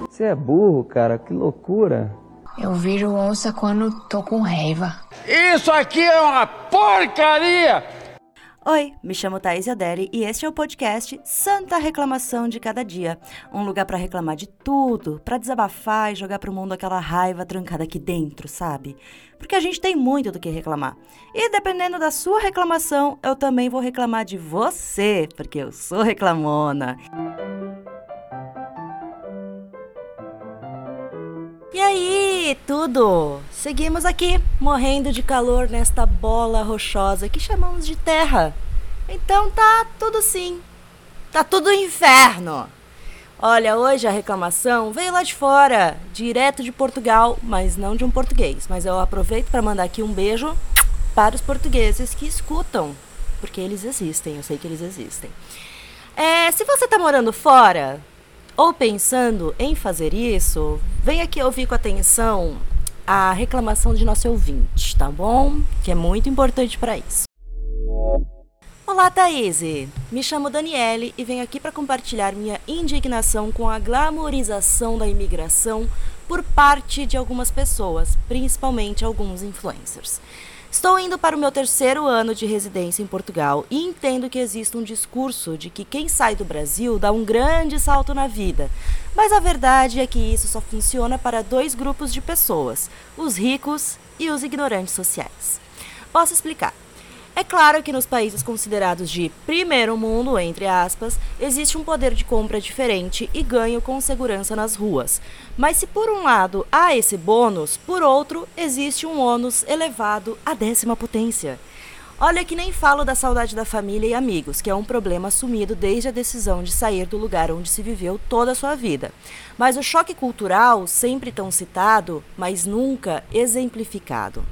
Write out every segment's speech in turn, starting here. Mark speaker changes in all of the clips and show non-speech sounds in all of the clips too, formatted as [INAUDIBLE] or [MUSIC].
Speaker 1: Você é burro, cara, que loucura.
Speaker 2: Eu viro onça quando tô com raiva.
Speaker 3: Isso aqui é uma porcaria!
Speaker 4: Oi, me chamo Thaís Adere e este é o podcast Santa Reclamação de Cada Dia. Um lugar para reclamar de tudo, para desabafar e jogar pro mundo aquela raiva trancada aqui dentro, sabe? Porque a gente tem muito do que reclamar. E dependendo da sua reclamação, eu também vou reclamar de você, porque eu sou reclamona. E aí, tudo? Seguimos aqui, morrendo de calor nesta bola rochosa que chamamos de terra. Então tá tudo sim. Tá tudo inferno. Olha, hoje a reclamação veio lá de fora, direto de Portugal, mas não de um português. Mas eu aproveito para mandar aqui um beijo para os portugueses que escutam, porque eles existem, eu sei que eles existem. É, se você tá morando fora, ou pensando em fazer isso, vem aqui ouvir com atenção a reclamação de nosso ouvinte, tá bom? Que é muito importante para isso. Olá, Thaís! Me chamo Daniele e venho aqui para compartilhar minha indignação com a glamorização da imigração por parte de algumas pessoas, principalmente alguns influencers. Estou indo para o meu terceiro ano de residência em Portugal e entendo que existe um discurso de que quem sai do Brasil dá um grande salto na vida. Mas a verdade é que isso só funciona para dois grupos de pessoas: os ricos e os ignorantes sociais. Posso explicar. É claro que nos países considerados de primeiro mundo, entre aspas, existe um poder de compra diferente e ganho com segurança nas ruas. Mas se por um lado há esse bônus, por outro existe um ônus elevado à décima potência. Olha que nem falo da saudade da família e amigos, que é um problema assumido desde a decisão de sair do lugar onde se viveu toda a sua vida. Mas o choque cultural, sempre tão citado, mas nunca exemplificado.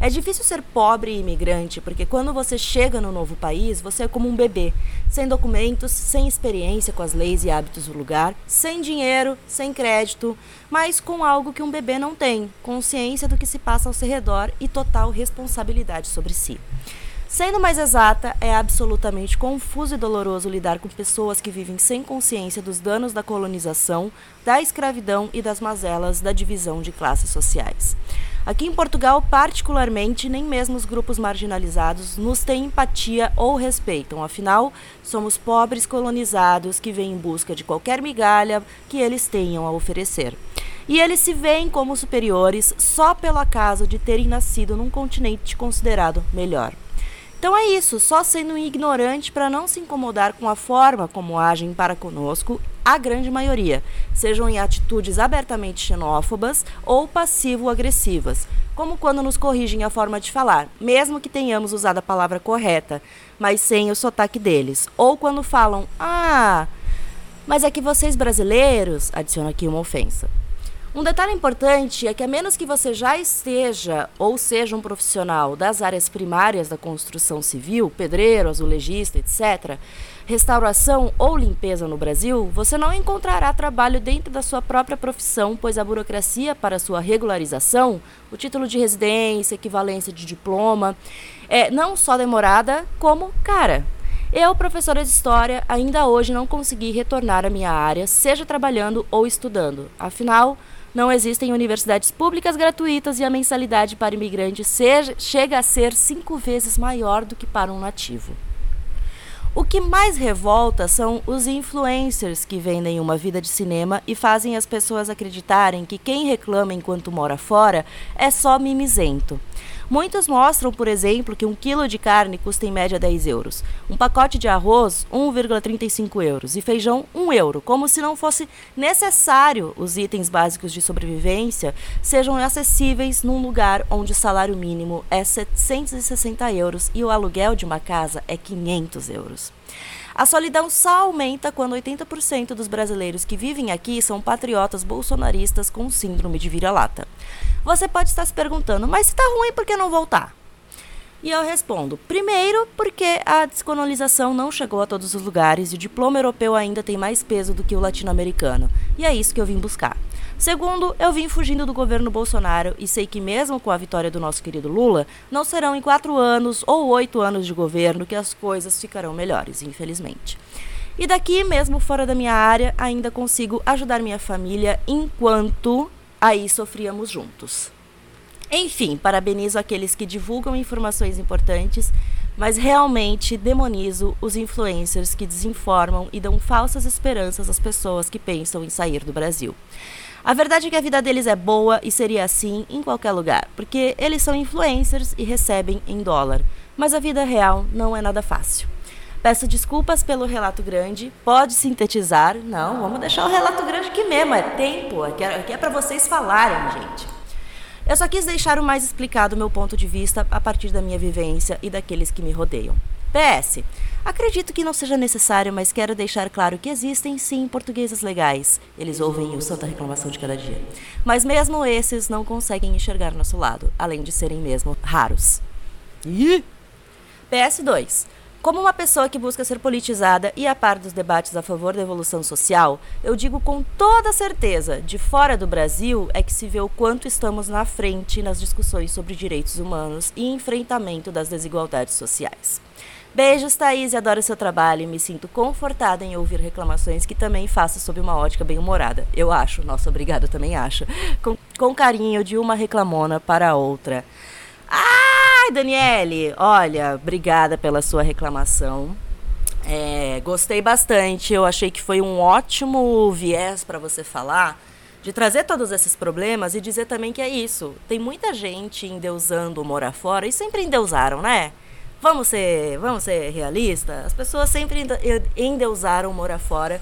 Speaker 4: É difícil ser pobre e imigrante, porque quando você chega no novo país, você é como um bebê, sem documentos, sem experiência com as leis e hábitos do lugar, sem dinheiro, sem crédito, mas com algo que um bebê não tem: consciência do que se passa ao seu redor e total responsabilidade sobre si. Sendo mais exata, é absolutamente confuso e doloroso lidar com pessoas que vivem sem consciência dos danos da colonização, da escravidão e das mazelas da divisão de classes sociais. Aqui em Portugal, particularmente, nem mesmo os grupos marginalizados nos têm empatia ou respeitam. Afinal, somos pobres colonizados que vêm em busca de qualquer migalha que eles tenham a oferecer. E eles se veem como superiores só pelo acaso de terem nascido num continente considerado melhor. Então é isso, só sendo ignorante para não se incomodar com a forma como agem para conosco, a grande maioria, sejam em atitudes abertamente xenófobas ou passivo-agressivas, como quando nos corrigem a forma de falar, mesmo que tenhamos usado a palavra correta, mas sem o sotaque deles, ou quando falam, ah, mas é que vocês brasileiros, adiciona aqui uma ofensa. Um detalhe importante é que, a menos que você já esteja ou seja um profissional das áreas primárias da construção civil, pedreiro, azulejista, etc., restauração ou limpeza no Brasil, você não encontrará trabalho dentro da sua própria profissão, pois a burocracia para sua regularização, o título de residência, equivalência de diploma, é não só demorada, como cara. Eu, professora de História, ainda hoje não consegui retornar à minha área, seja trabalhando ou estudando. Afinal, não existem universidades públicas gratuitas e a mensalidade para imigrantes seja, chega a ser cinco vezes maior do que para um nativo. O que mais revolta são os influencers que vendem uma vida de cinema e fazem as pessoas acreditarem que quem reclama enquanto mora fora é só mimizento. Muitos mostram, por exemplo, que um quilo de carne custa em média 10 euros, um pacote de arroz 1,35 euros. E feijão 1 euro, como se não fosse necessário os itens básicos de sobrevivência sejam acessíveis num lugar onde o salário mínimo é 760 euros e o aluguel de uma casa é 500 euros. A solidão só aumenta quando 80% dos brasileiros que vivem aqui são patriotas bolsonaristas com síndrome de vira-lata. Você pode estar se perguntando, mas se tá ruim, por que não voltar? E eu respondo: primeiro, porque a descolonização não chegou a todos os lugares e o diploma europeu ainda tem mais peso do que o latino-americano. E é isso que eu vim buscar. Segundo, eu vim fugindo do governo Bolsonaro e sei que, mesmo com a vitória do nosso querido Lula, não serão em quatro anos ou oito anos de governo que as coisas ficarão melhores, infelizmente. E daqui, mesmo fora da minha área, ainda consigo ajudar minha família enquanto aí sofríamos juntos. Enfim, parabenizo aqueles que divulgam informações importantes, mas realmente demonizo os influencers que desinformam e dão falsas esperanças às pessoas que pensam em sair do Brasil. A verdade é que a vida deles é boa e seria assim em qualquer lugar, porque eles são influencers e recebem em dólar. Mas a vida real não é nada fácil. Peço desculpas pelo relato grande. Pode sintetizar? Não, vamos deixar o relato grande aqui mesmo. É tempo. Aqui é, é para vocês falarem, gente. Eu só quis deixar o mais explicado meu ponto de vista a partir da minha vivência e daqueles que me rodeiam. PS. Acredito que não seja necessário, mas quero deixar claro que existem sim portugueses legais. Eles ouvem o Santa Reclamação de cada dia. Mas mesmo esses não conseguem enxergar nosso lado, além de serem mesmo raros. Ih! PS2. Como uma pessoa que busca ser politizada e a par dos debates a favor da evolução social, eu digo com toda certeza, de fora do Brasil é que se vê o quanto estamos na frente nas discussões sobre direitos humanos e enfrentamento das desigualdades sociais. Beijos, Thaís, adoro seu trabalho e me sinto confortada em ouvir reclamações que também faço sob uma ótica bem-humorada. Eu acho, nossa, obrigada, também acho. Com, com carinho de uma reclamona para outra. Ai, Daniele, olha, obrigada pela sua reclamação. É, gostei bastante. Eu achei que foi um ótimo viés para você falar, de trazer todos esses problemas e dizer também que é isso. Tem muita gente endeusando o morar fora e sempre endeusaram, né? Vamos ser, vamos ser realistas. As pessoas sempre endeusaram morar fora,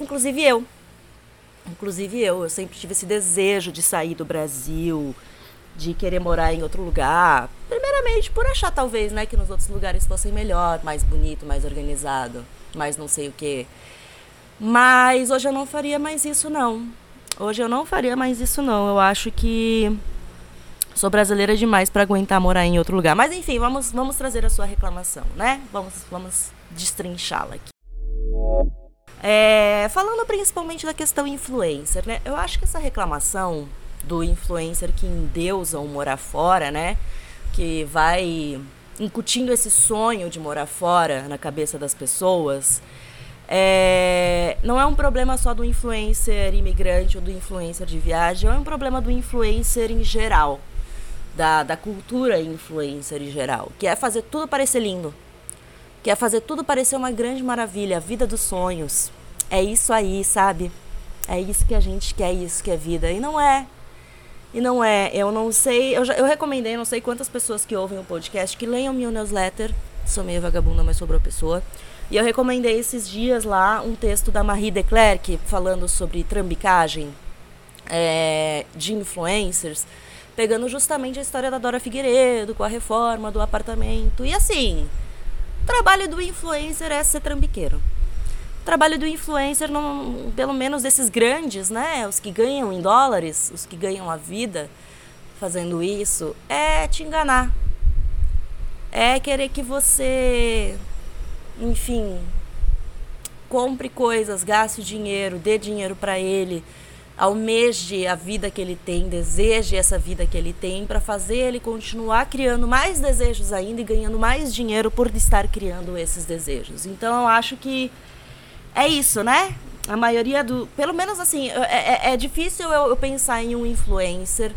Speaker 4: inclusive eu. Inclusive eu, eu sempre tive esse desejo de sair do Brasil, de querer morar em outro lugar. Primeiramente por achar talvez, né, que nos outros lugares fossem melhor, mais bonito, mais organizado, mais não sei o quê. Mas hoje eu não faria mais isso não. Hoje eu não faria mais isso não. Eu acho que sou brasileira demais para aguentar morar em outro lugar. Mas enfim, vamos vamos trazer a sua reclamação, né? Vamos vamos destrinchá-la aqui. É, falando principalmente da questão influencer, né? Eu acho que essa reclamação do influencer que endeusa o morar fora, né? Que vai incutindo esse sonho de morar fora na cabeça das pessoas. É, não é um problema só do influencer imigrante ou do influencer de viagem, é um problema do influencer em geral, da, da cultura influencer em geral, que é fazer tudo parecer lindo, que é fazer tudo parecer uma grande maravilha, a vida dos sonhos. É isso aí, sabe? É isso que a gente quer, é isso que é vida. E não é. E não é, eu não sei, eu, já, eu recomendei, não sei quantas pessoas que ouvem o podcast que leiam meu newsletter. Sou meio vagabunda, mas sobrou pessoa. E eu recomendei esses dias lá um texto da Marie Declerc falando sobre trambicagem é, de influencers, pegando justamente a história da Dora Figueiredo com a reforma do apartamento. E assim, o trabalho do influencer é ser trambiqueiro trabalho do influencer, não, pelo menos desses grandes, né? Os que ganham em dólares, os que ganham a vida fazendo isso, é te enganar. É querer que você, enfim, compre coisas, gaste dinheiro, dê dinheiro para ele, almeje a vida que ele tem, deseje essa vida que ele tem, para fazer ele continuar criando mais desejos ainda e ganhando mais dinheiro por estar criando esses desejos. Então eu acho que é isso, né? A maioria do. Pelo menos assim, é, é, é difícil eu, eu, pensar em um influencer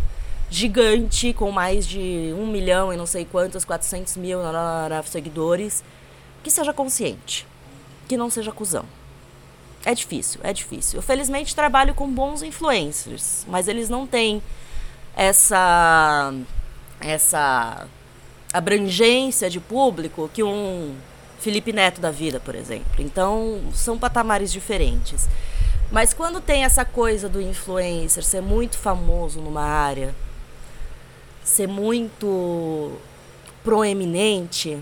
Speaker 4: gigante com mais de um milhão e não sei quantos, 400 mil seguidores que seja consciente, que não seja cuzão. É difícil, é difícil. Eu felizmente trabalho com bons influencers, mas eles não têm essa essa abrangência de público que um Felipe Neto da vida, por exemplo. Então, são patamares diferentes. Mas quando tem essa coisa do influencer ser muito famoso numa área, ser muito proeminente,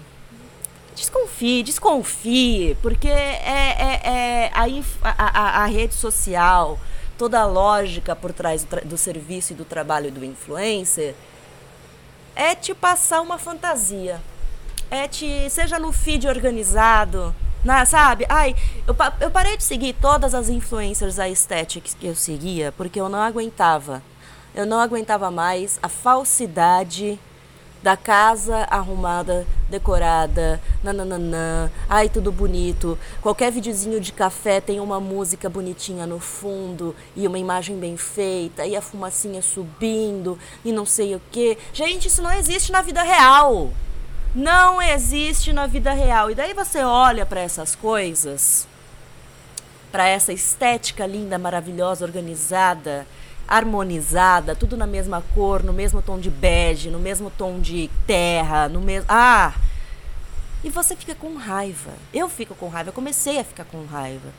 Speaker 4: desconfie, desconfie, porque é, é, é a, a, a, rede social, toda a lógica por trás do, do serviço e do trabalho do influencer é te passar uma fantasia é te, seja no feed organizado, na, sabe? Ai, eu, eu parei de seguir todas as influencers aesthetics que eu seguia porque eu não aguentava. Eu não aguentava mais a falsidade da casa arrumada, decorada, nananã, ai tudo bonito. Qualquer videozinho de café tem uma música bonitinha no fundo e uma imagem bem feita e a fumacinha subindo e não sei o que. Gente, isso não existe na vida real. Não existe na vida real. E daí você olha para essas coisas, para essa estética linda, maravilhosa, organizada harmonizada, tudo na mesma cor, no mesmo tom de bege, no mesmo tom de terra, no mesmo. Ah! E você fica com raiva. Eu fico com raiva, eu comecei a ficar com raiva.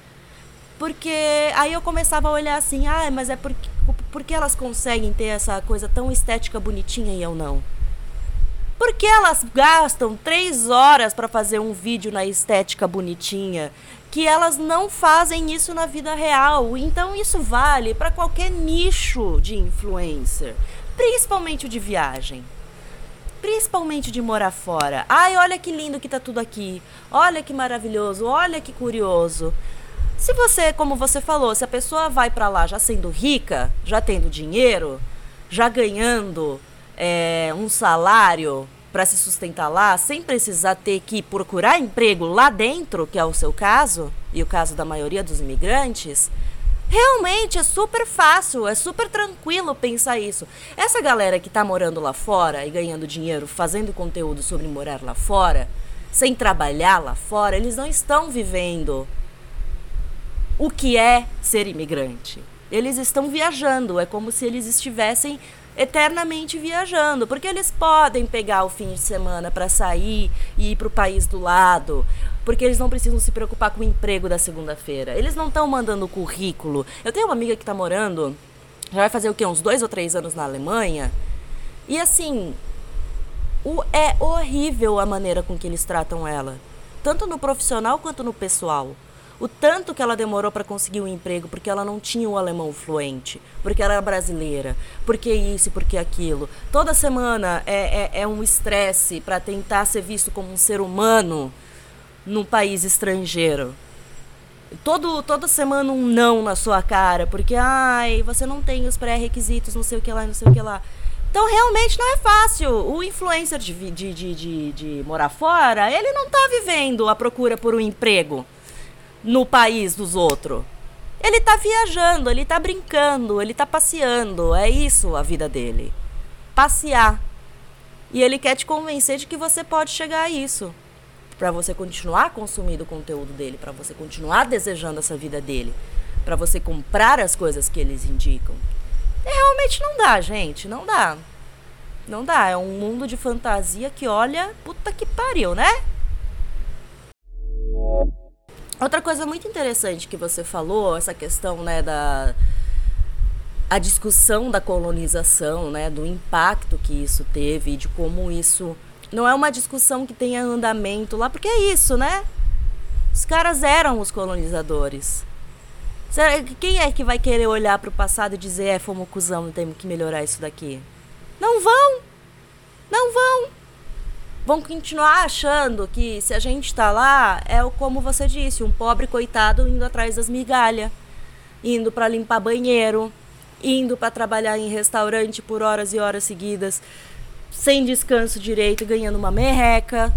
Speaker 4: Porque aí eu começava a olhar assim, ah, mas é porque, porque elas conseguem ter essa coisa tão estética bonitinha e eu não? Porque elas gastam três horas para fazer um vídeo na estética bonitinha que elas não fazem isso na vida real. Então isso vale para qualquer nicho de influencer, principalmente o de viagem. Principalmente de morar fora. Ai, olha que lindo que tá tudo aqui. Olha que maravilhoso, olha que curioso. Se você, como você falou, se a pessoa vai para lá já sendo rica, já tendo dinheiro, já ganhando é, um salário para se sustentar lá, sem precisar ter que procurar emprego lá dentro, que é o seu caso, e o caso da maioria dos imigrantes, realmente é super fácil, é super tranquilo pensar isso. Essa galera que está morando lá fora e ganhando dinheiro, fazendo conteúdo sobre morar lá fora, sem trabalhar lá fora, eles não estão vivendo o que é ser imigrante. Eles estão viajando, é como se eles estivessem eternamente viajando, porque eles podem pegar o fim de semana para sair e ir para o país do lado, porque eles não precisam se preocupar com o emprego da segunda-feira. Eles não estão mandando currículo. Eu tenho uma amiga que está morando, já vai fazer o quê? Uns dois ou três anos na Alemanha. E assim, o, é horrível a maneira com que eles tratam ela, tanto no profissional quanto no pessoal o tanto que ela demorou para conseguir um emprego porque ela não tinha o alemão fluente, porque ela era brasileira, porque isso, porque aquilo. Toda semana é, é, é um estresse para tentar ser visto como um ser humano num país estrangeiro. Todo, toda semana um não na sua cara, porque ai, você não tem os pré-requisitos, não sei o que lá, não sei o que lá. Então realmente não é fácil. O influencer de, de, de, de, de morar fora, ele não está vivendo a procura por um emprego no país dos outros. Ele tá viajando, ele tá brincando, ele tá passeando. É isso a vida dele. Passear. E ele quer te convencer de que você pode chegar a isso. Para você continuar consumindo o conteúdo dele, para você continuar desejando essa vida dele, para você comprar as coisas que eles indicam. E realmente não dá, gente, não dá. Não dá, é um mundo de fantasia que olha, puta que pariu, né? Outra coisa muito interessante que você falou, essa questão, né, da a discussão da colonização, né, do impacto que isso teve e de como isso não é uma discussão que tenha andamento lá, porque é isso, né? Os caras eram os colonizadores. Quem é que vai querer olhar para o passado e dizer, é, fomos cuzão, temos que melhorar isso daqui? Não vão! Não vão! Vão continuar achando que se a gente está lá, é como você disse, um pobre coitado indo atrás das migalhas, indo para limpar banheiro, indo para trabalhar em restaurante por horas e horas seguidas, sem descanso direito, ganhando uma merreca.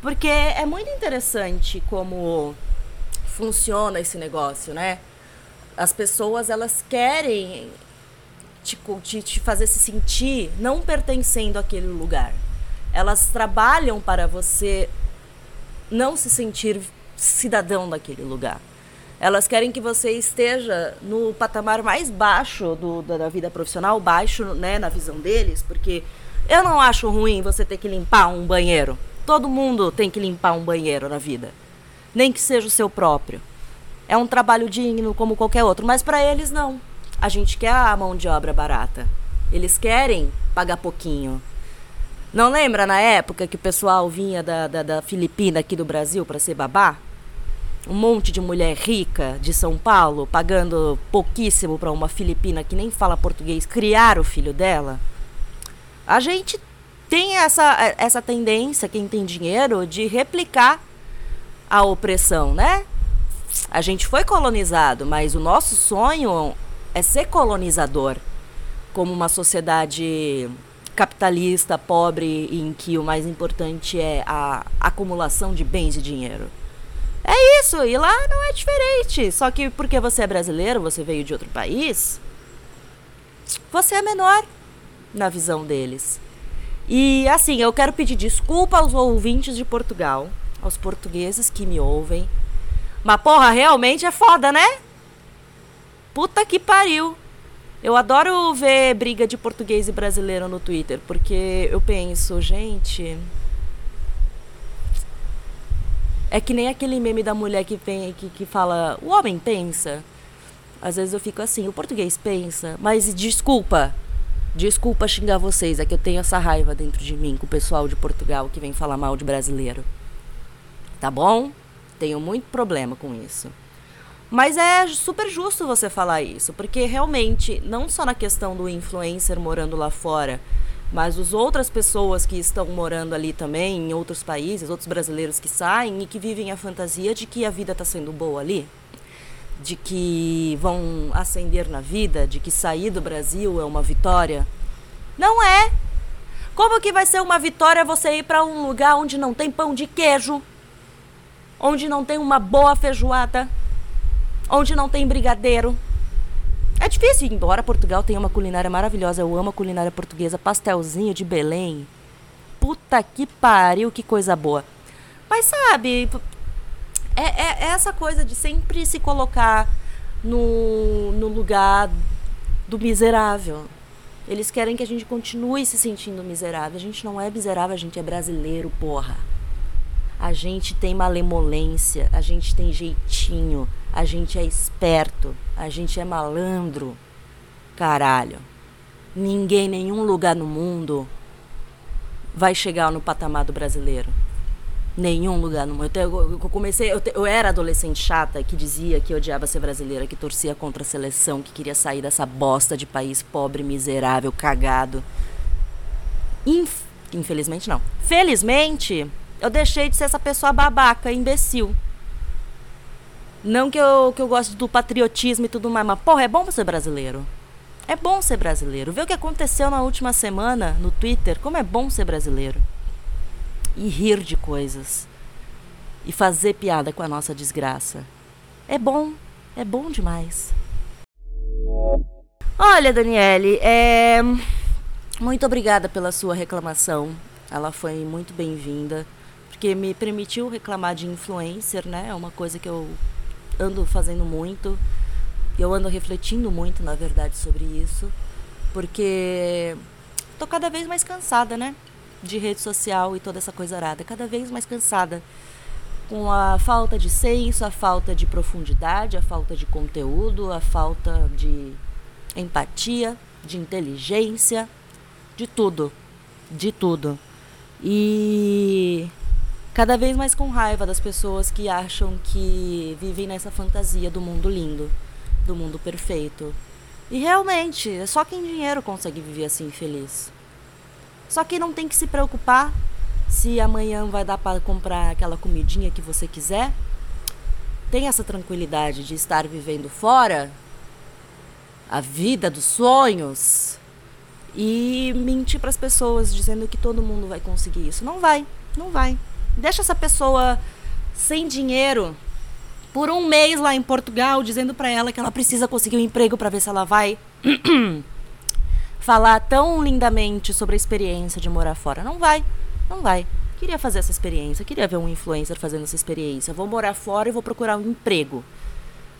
Speaker 4: Porque é muito interessante como funciona esse negócio, né? As pessoas, elas querem te, te, te fazer se sentir não pertencendo àquele lugar elas trabalham para você não se sentir cidadão daquele lugar. Elas querem que você esteja no patamar mais baixo do, da, da vida profissional, baixo né, na visão deles, porque eu não acho ruim você ter que limpar um banheiro. Todo mundo tem que limpar um banheiro na vida, nem que seja o seu próprio. É um trabalho digno como qualquer outro, mas para eles não. A gente quer a mão de obra barata. Eles querem pagar pouquinho. Não lembra na época que o pessoal vinha da, da, da Filipina aqui do Brasil para ser babá? Um monte de mulher rica de São Paulo pagando pouquíssimo para uma filipina que nem fala português criar o filho dela. A gente tem essa, essa tendência, quem tem dinheiro, de replicar a opressão, né? A gente foi colonizado, mas o nosso sonho é ser colonizador como uma sociedade capitalista, pobre, em que o mais importante é a acumulação de bens e dinheiro. É isso, e lá não é diferente. Só que porque você é brasileiro, você veio de outro país, você é menor na visão deles. E assim, eu quero pedir desculpa aos ouvintes de Portugal, aos portugueses que me ouvem. Mas porra, realmente é foda, né? Puta que pariu. Eu adoro ver briga de português e brasileiro no Twitter, porque eu penso, gente. É que nem aquele meme da mulher que, vem, que, que fala, o homem pensa. Às vezes eu fico assim, o português pensa, mas desculpa, desculpa xingar vocês, é que eu tenho essa raiva dentro de mim com o pessoal de Portugal que vem falar mal de brasileiro. Tá bom? Tenho muito problema com isso. Mas é super justo você falar isso, porque realmente, não só na questão do influencer morando lá fora, mas as outras pessoas que estão morando ali também, em outros países, outros brasileiros que saem e que vivem a fantasia de que a vida está sendo boa ali, de que vão ascender na vida, de que sair do Brasil é uma vitória. Não é! Como que vai ser uma vitória você ir para um lugar onde não tem pão de queijo, onde não tem uma boa feijoada, onde não tem brigadeiro? É difícil, embora Portugal tenha uma culinária maravilhosa. Eu amo a culinária portuguesa, pastelzinho de Belém. Puta que pariu, que coisa boa. Mas sabe, é, é, é essa coisa de sempre se colocar no, no lugar do miserável. Eles querem que a gente continue se sentindo miserável. A gente não é miserável, a gente é brasileiro, porra. A gente tem malemolência, a gente tem jeitinho, a gente é esperto, a gente é malandro. Caralho. Ninguém, nenhum lugar no mundo vai chegar no patamar do brasileiro. Nenhum lugar no mundo. Eu, comecei, eu, eu era adolescente chata que dizia que odiava ser brasileira, que torcia contra a seleção, que queria sair dessa bosta de país pobre, miserável, cagado. Inf, infelizmente não. Felizmente, eu deixei de ser essa pessoa babaca, imbecil. Não que eu, que eu goste do patriotismo e tudo mais, mas, porra, é bom ser brasileiro. É bom ser brasileiro. Vê o que aconteceu na última semana no Twitter. Como é bom ser brasileiro. E rir de coisas. E fazer piada com a nossa desgraça. É bom. É bom demais. Olha, Daniele, é... muito obrigada pela sua reclamação. Ela foi muito bem-vinda. Porque me permitiu reclamar de influencer, né? É uma coisa que eu ando fazendo muito. Eu ando refletindo muito, na verdade, sobre isso. Porque tô cada vez mais cansada, né? De rede social e toda essa coisa arada. Cada vez mais cansada. Com a falta de senso, a falta de profundidade, a falta de conteúdo, a falta de empatia, de inteligência, de tudo. De tudo. E cada vez mais com raiva das pessoas que acham que vivem nessa fantasia do mundo lindo, do mundo perfeito. E realmente, é só quem dinheiro consegue viver assim feliz. Só que não tem que se preocupar se amanhã vai dar para comprar aquela comidinha que você quiser. Tem essa tranquilidade de estar vivendo fora a vida dos sonhos e mentir para as pessoas dizendo que todo mundo vai conseguir isso. Não vai, não vai. Deixa essa pessoa sem dinheiro por um mês lá em Portugal, dizendo para ela que ela precisa conseguir um emprego para ver se ela vai [CLEARS THROAT] falar tão lindamente sobre a experiência de morar fora. Não vai, não vai. Queria fazer essa experiência, queria ver um influencer fazendo essa experiência. Vou morar fora e vou procurar um emprego.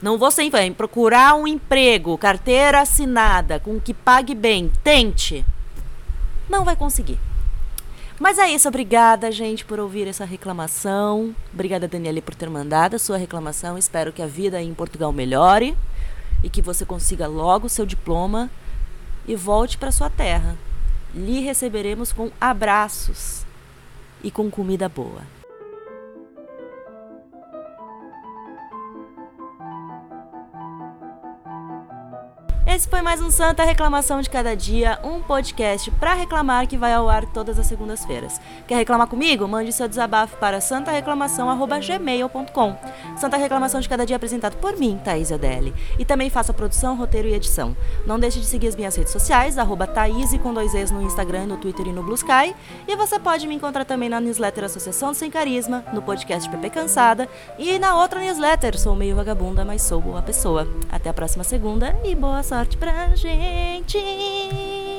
Speaker 4: Não vou sem vai procurar um emprego, carteira assinada, com que pague bem. Tente. Não vai conseguir. Mas é isso, obrigada, gente, por ouvir essa reclamação. Obrigada, Daniele, por ter mandado a sua reclamação. Espero que a vida em Portugal melhore e que você consiga logo o seu diploma e volte para sua terra. Lhe receberemos com abraços e com comida boa. Esse foi mais um Santa Reclamação de Cada Dia, um podcast para reclamar que vai ao ar todas as segundas-feiras. Quer reclamar comigo? Mande seu desabafo para santareclamação@gmail.com. Santa Reclamação de Cada Dia é apresentado por mim, Thaís Adeli, e também faço a produção, roteiro e edição. Não deixe de seguir as minhas redes sociais, arroba Thaís com dois Es no Instagram, no Twitter e no Blue Sky. E você pode me encontrar também na newsletter Associação Sem Carisma, no podcast PP Cansada e na outra newsletter Sou Meio Vagabunda, mas Sou Boa Pessoa. Até a próxima segunda e boa sorte pra gente.